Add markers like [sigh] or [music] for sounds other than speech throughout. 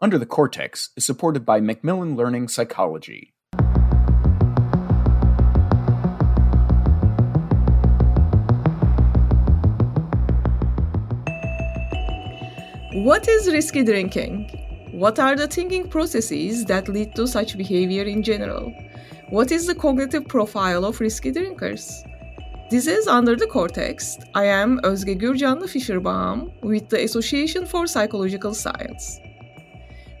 Under the Cortex is supported by Macmillan Learning Psychology. What is risky drinking? What are the thinking processes that lead to such behavior in general? What is the cognitive profile of risky drinkers? This is Under the Cortex. I am Özge Gürcanlı Fischerbaum with the Association for Psychological Science.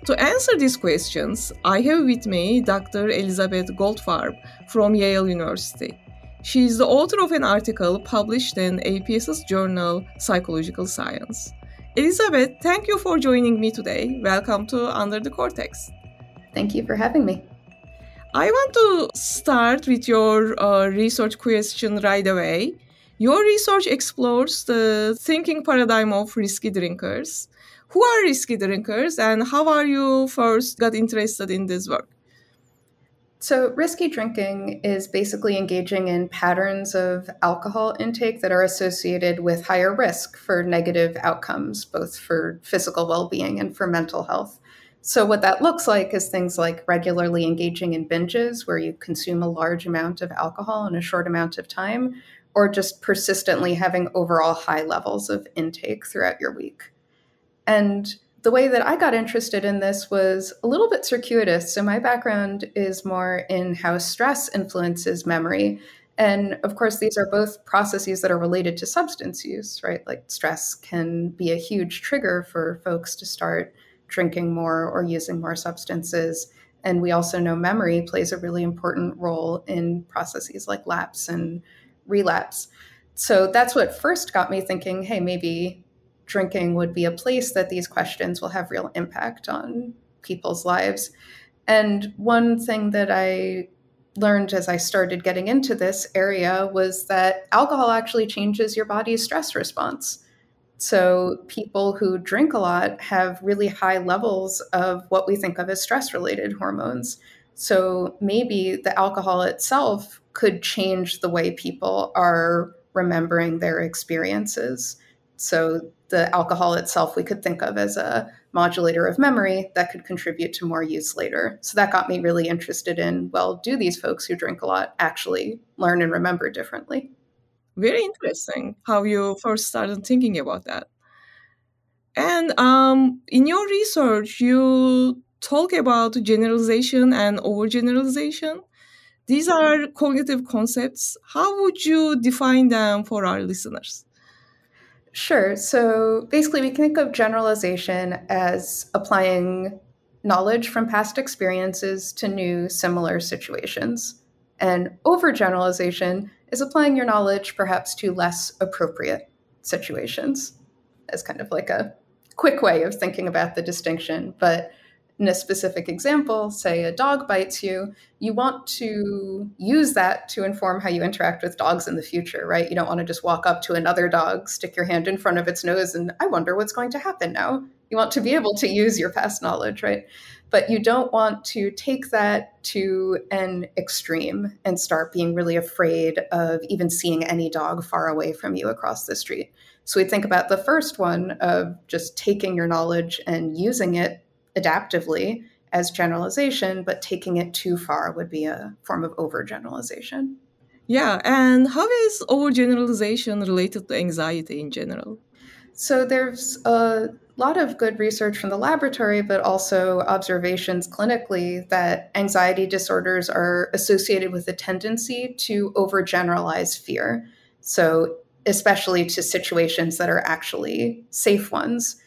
To answer these questions, I have with me Dr. Elizabeth Goldfarb from Yale University. She is the author of an article published in APS's journal Psychological Science. Elizabeth, thank you for joining me today. Welcome to Under the Cortex. Thank you for having me. I want to start with your uh, research question right away. Your research explores the thinking paradigm of risky drinkers. Who are risky drinkers and how are you first got interested in this work? So, risky drinking is basically engaging in patterns of alcohol intake that are associated with higher risk for negative outcomes, both for physical well being and for mental health. So, what that looks like is things like regularly engaging in binges where you consume a large amount of alcohol in a short amount of time, or just persistently having overall high levels of intake throughout your week. And the way that I got interested in this was a little bit circuitous. So, my background is more in how stress influences memory. And of course, these are both processes that are related to substance use, right? Like, stress can be a huge trigger for folks to start drinking more or using more substances. And we also know memory plays a really important role in processes like lapse and relapse. So that's what first got me thinking hey, maybe drinking would be a place that these questions will have real impact on people's lives. And one thing that I learned as I started getting into this area was that alcohol actually changes your body's stress response. So, people who drink a lot have really high levels of what we think of as stress related hormones. So, maybe the alcohol itself could change the way people are remembering their experiences. So, the alcohol itself we could think of as a modulator of memory that could contribute to more use later. So, that got me really interested in well, do these folks who drink a lot actually learn and remember differently? very interesting how you first started thinking about that. And um, in your research, you talk about generalization and overgeneralization. These are cognitive concepts. How would you define them for our listeners? Sure. So basically, we can think of generalization as applying knowledge from past experiences to new similar situations. And overgeneralization is applying your knowledge perhaps to less appropriate situations as kind of like a quick way of thinking about the distinction. But in a specific example, say a dog bites you, you want to use that to inform how you interact with dogs in the future, right? You don't want to just walk up to another dog, stick your hand in front of its nose, and I wonder what's going to happen now. You want to be able to use your past knowledge, right? But you don't want to take that to an extreme and start being really afraid of even seeing any dog far away from you across the street. So we think about the first one of just taking your knowledge and using it adaptively as generalization, but taking it too far would be a form of overgeneralization. Yeah, and how is overgeneralization related to anxiety in general? So there's a lot of good research from the laboratory, but also observations clinically that anxiety disorders are associated with a tendency to overgeneralize fear. So, especially to situations that are actually safe ones.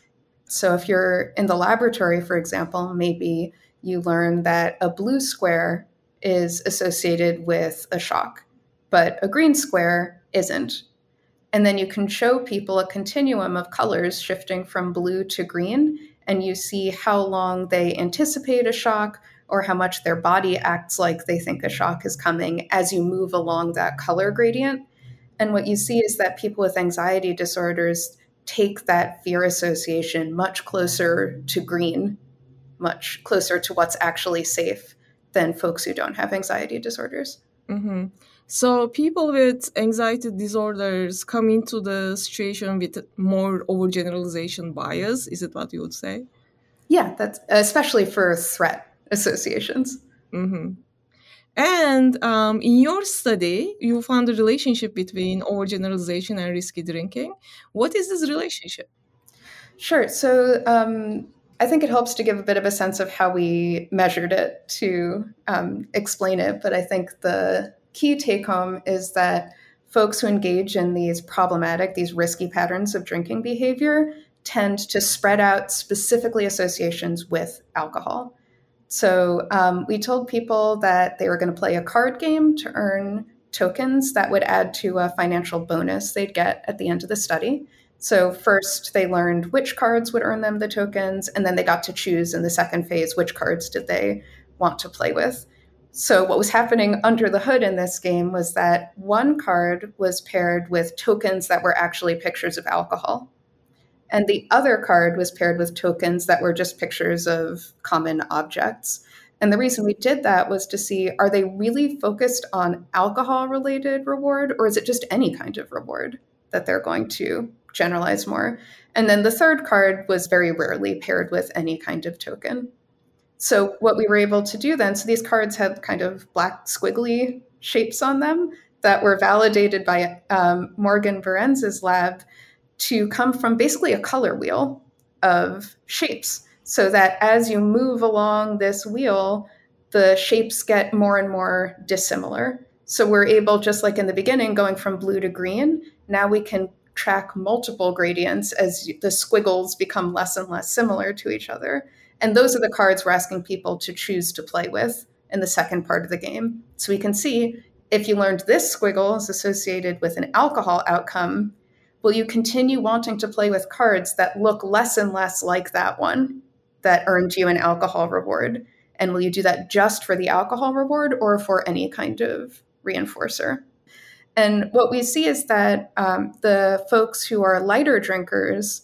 So, if you're in the laboratory, for example, maybe you learn that a blue square is associated with a shock, but a green square isn't. And then you can show people a continuum of colors shifting from blue to green, and you see how long they anticipate a shock or how much their body acts like they think a shock is coming as you move along that color gradient. And what you see is that people with anxiety disorders take that fear association much closer to green, much closer to what's actually safe than folks who don't have anxiety disorders. Mm-hmm. So people with anxiety disorders come into the situation with more overgeneralization bias. Is it what you would say? Yeah, that's especially for threat associations. Mm-hmm. And um, in your study, you found a relationship between overgeneralization and risky drinking. What is this relationship? Sure. So um, I think it helps to give a bit of a sense of how we measured it to um, explain it. But I think the key take home is that folks who engage in these problematic, these risky patterns of drinking behavior tend to spread out specifically associations with alcohol. So um, we told people that they were going to play a card game to earn tokens that would add to a financial bonus they'd get at the end of the study. So first they learned which cards would earn them the tokens, and then they got to choose in the second phase which cards did they want to play with. So what was happening under the hood in this game was that one card was paired with tokens that were actually pictures of alcohol. And the other card was paired with tokens that were just pictures of common objects. And the reason we did that was to see are they really focused on alcohol related reward or is it just any kind of reward that they're going to generalize more? And then the third card was very rarely paired with any kind of token. So, what we were able to do then, so these cards had kind of black squiggly shapes on them that were validated by um, Morgan Barense's lab to come from basically a color wheel of shapes so that as you move along this wheel, the shapes get more and more dissimilar. So we're able, just like in the beginning, going from blue to green, now we can track multiple gradients as the squiggles become less and less similar to each other. And those are the cards we're asking people to choose to play with in the second part of the game. So we can see if you learned this squiggle is associated with an alcohol outcome, will you continue wanting to play with cards that look less and less like that one that earned you an alcohol reward? And will you do that just for the alcohol reward or for any kind of reinforcer? And what we see is that um, the folks who are lighter drinkers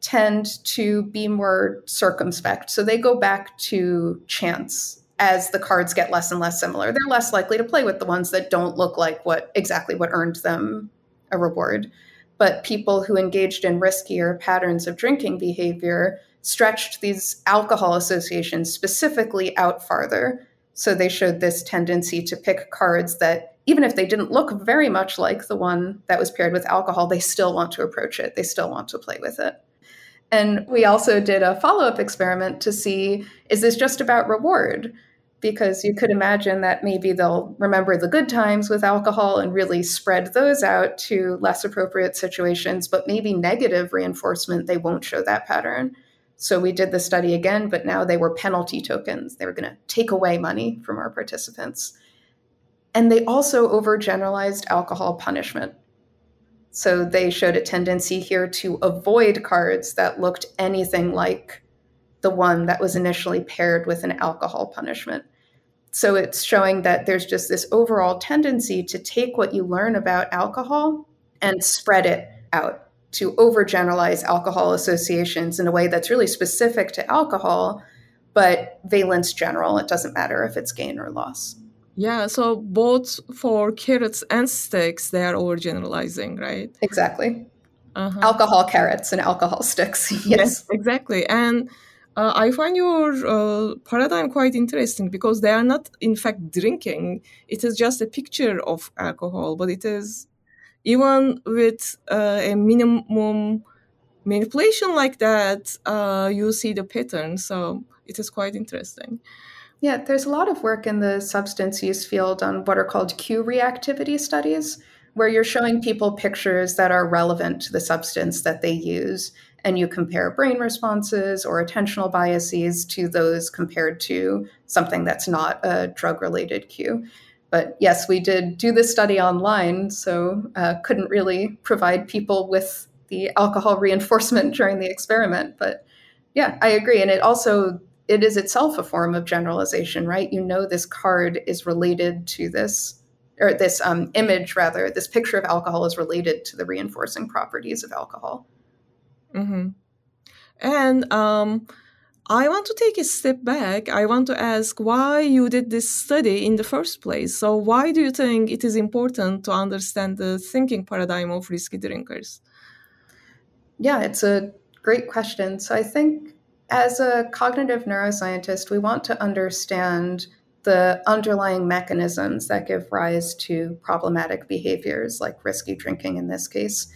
tend to be more circumspect. So they go back to chance as the cards get less and less similar. They're less likely to play with the ones that don't look like what exactly what earned them a reward but people who engaged in riskier patterns of drinking behavior stretched these alcohol associations specifically out farther. So they showed this tendency to pick cards that, even if they didn't look very much like the one that was paired with alcohol, they still want to approach it. They still want to play with it. And we also did a follow up experiment to see is this just about reward? Because you could imagine that maybe they'll remember the good times with alcohol and really spread those out to less appropriate situations, but maybe negative reinforcement, they won't show that pattern. So we did the study again, but now they were penalty tokens. They were going to take away money from our participants. And they also overgeneralized alcohol punishment. So they showed a tendency here to avoid cards that looked anything like the one that was initially paired with an alcohol punishment. So it's showing that there's just this overall tendency to take what you learn about alcohol and spread it out to overgeneralize alcohol associations in a way that's really specific to alcohol, but valence general. It doesn't matter if it's gain or loss. Yeah, so both for carrots and sticks, they are overgeneralizing, right? Exactly. Uh-huh. Alcohol carrots and alcohol sticks. [laughs] yes. yes, exactly. And uh, I find your uh, paradigm quite interesting because they are not, in fact, drinking. It is just a picture of alcohol, but it is even with uh, a minimum manipulation like that, uh, you see the pattern. So it is quite interesting. Yeah, there's a lot of work in the substance use field on what are called cue reactivity studies, where you're showing people pictures that are relevant to the substance that they use and you compare brain responses or attentional biases to those compared to something that's not a drug related cue. But yes, we did do this study online, so uh, couldn't really provide people with the alcohol reinforcement [laughs] during the experiment. But yeah, I agree. And it also it is itself a form of generalization, right? You know, this card is related to this, or this um, image rather, this picture of alcohol is related to the reinforcing properties of alcohol. Mm-hmm. And um, I want to take a step back. I want to ask why you did this study in the first place. So, why do you think it is important to understand the thinking paradigm of risky drinkers? Yeah, it's a great question. So, I think as a cognitive neuroscientist, we want to understand the underlying mechanisms that give rise to problematic behaviors like risky drinking in this case.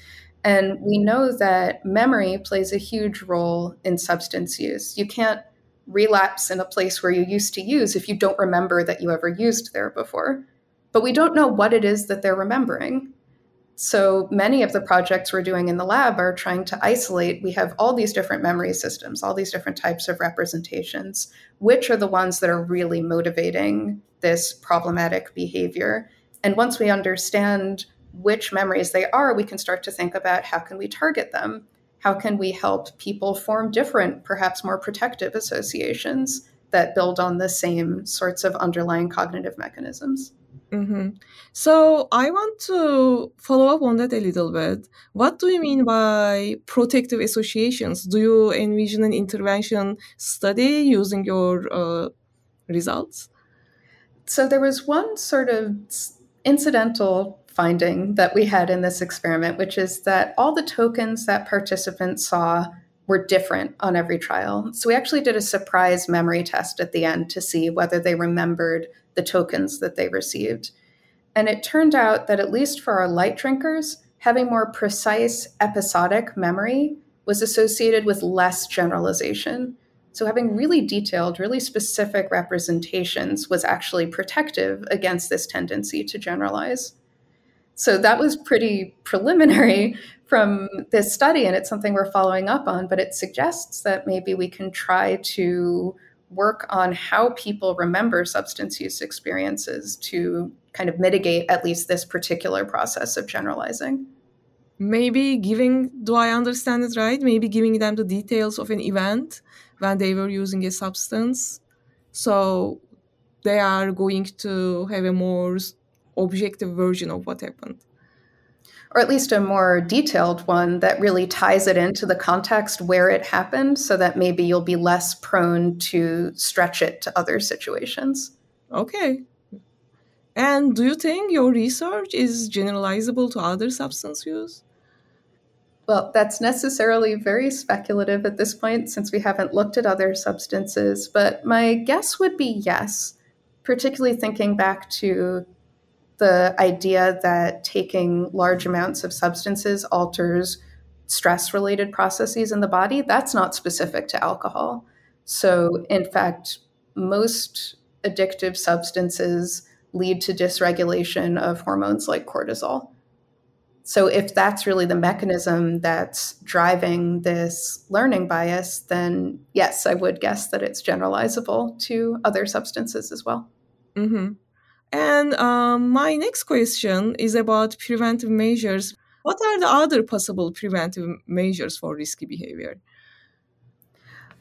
And we know that memory plays a huge role in substance use. You can't relapse in a place where you used to use if you don't remember that you ever used there before. But we don't know what it is that they're remembering. So many of the projects we're doing in the lab are trying to isolate. We have all these different memory systems, all these different types of representations. Which are the ones that are really motivating this problematic behavior? And once we understand which memories they are, we can start to think about how can we target them? How can we help people form different, perhaps more protective associations that build on the same sorts of underlying cognitive mechanisms? Mm-hmm. So I want to follow up on that a little bit. What do you mean by protective associations? Do you envision an intervention study using your uh, results? So there was one sort of incidental finding that we had in this experiment, which is that all the tokens that participants saw were different on every trial. So we actually did a surprise memory test at the end to see whether they remembered the tokens that they received. And it turned out that, at least for our light drinkers, having more precise episodic memory was associated with less generalization. So, having really detailed, really specific representations was actually protective against this tendency to generalize. So, that was pretty preliminary from this study, and it's something we're following up on, but it suggests that maybe we can try to work on how people remember substance use experiences to kind of mitigate at least this particular process of generalizing. Maybe giving, do I understand it right? Maybe giving them the details of an event when they were using a substance. So they are going to have a more objective version of what happened or at least a more detailed one that really ties it into the context where it happened so that maybe you'll be less prone to stretch it to other situations. Okay. And do you think your research is generalizable to other substance use? Well, that's necessarily very speculative at this point since we haven't looked at other substances, but my guess would be yes, particularly thinking back to the idea that taking large amounts of substances alters stress related processes in the body, that's not specific to alcohol. So, in fact, most addictive substances lead to dysregulation of hormones like cortisol. So, if that's really the mechanism that's driving this learning bias, then yes, I would guess that it's generalizable to other substances as well. Mm-hmm. And um, my next question is about preventive measures. What are the other possible preventive measures for risky behavior?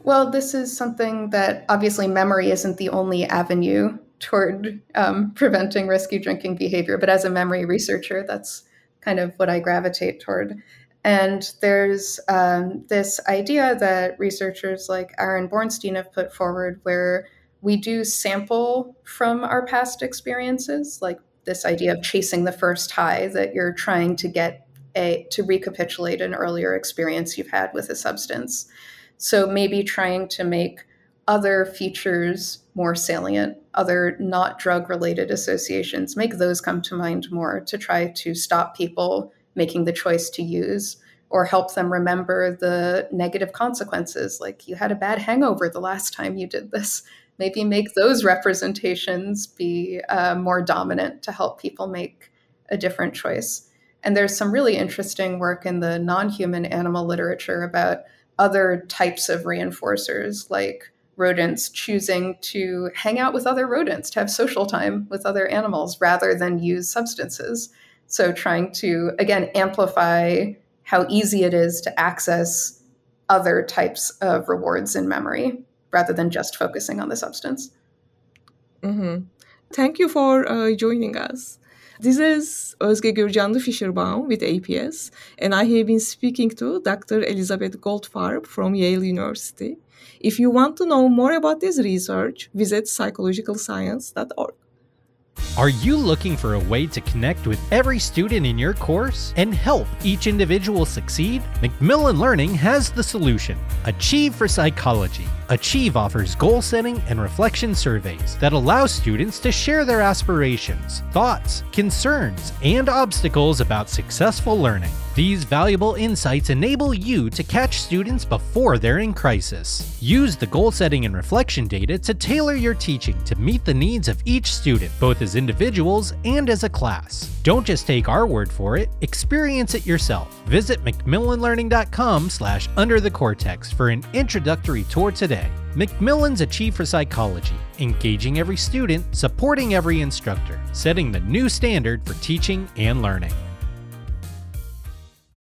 Well, this is something that obviously memory isn't the only avenue toward um, preventing risky drinking behavior, but as a memory researcher, that's kind of what I gravitate toward. And there's um, this idea that researchers like Aaron Bornstein have put forward where we do sample from our past experiences, like this idea of chasing the first high that you're trying to get a to recapitulate an earlier experience you've had with a substance. So maybe trying to make other features more salient, other not drug related associations, make those come to mind more to try to stop people making the choice to use or help them remember the negative consequences like you had a bad hangover the last time you did this maybe make those representations be uh, more dominant to help people make a different choice. And there's some really interesting work in the non human animal literature about other types of reinforcers, like rodents choosing to hang out with other rodents, to have social time with other animals rather than use substances. So, trying to, again, amplify how easy it is to access other types of rewards in memory rather than just focusing on the substance. Mm-hmm. Thank you for uh, joining us. This is Özge Gürcanlı Fischerbaum with APS, and I have been speaking to Dr. Elizabeth Goldfarb from Yale University. If you want to know more about this research, visit psychologicalscience.org. Are you looking for a way to connect with every student in your course and help each individual succeed? Macmillan Learning has the solution Achieve for Psychology. Achieve offers goal setting and reflection surveys that allow students to share their aspirations, thoughts, concerns, and obstacles about successful learning. These valuable insights enable you to catch students before they're in crisis. Use the goal setting and reflection data to tailor your teaching to meet the needs of each student, both as individuals and as a class. Don't just take our word for it, experience it yourself. Visit macmillanlearning.com slash under the cortex for an introductory tour today. Macmillan's Achieve for Psychology, engaging every student, supporting every instructor, setting the new standard for teaching and learning.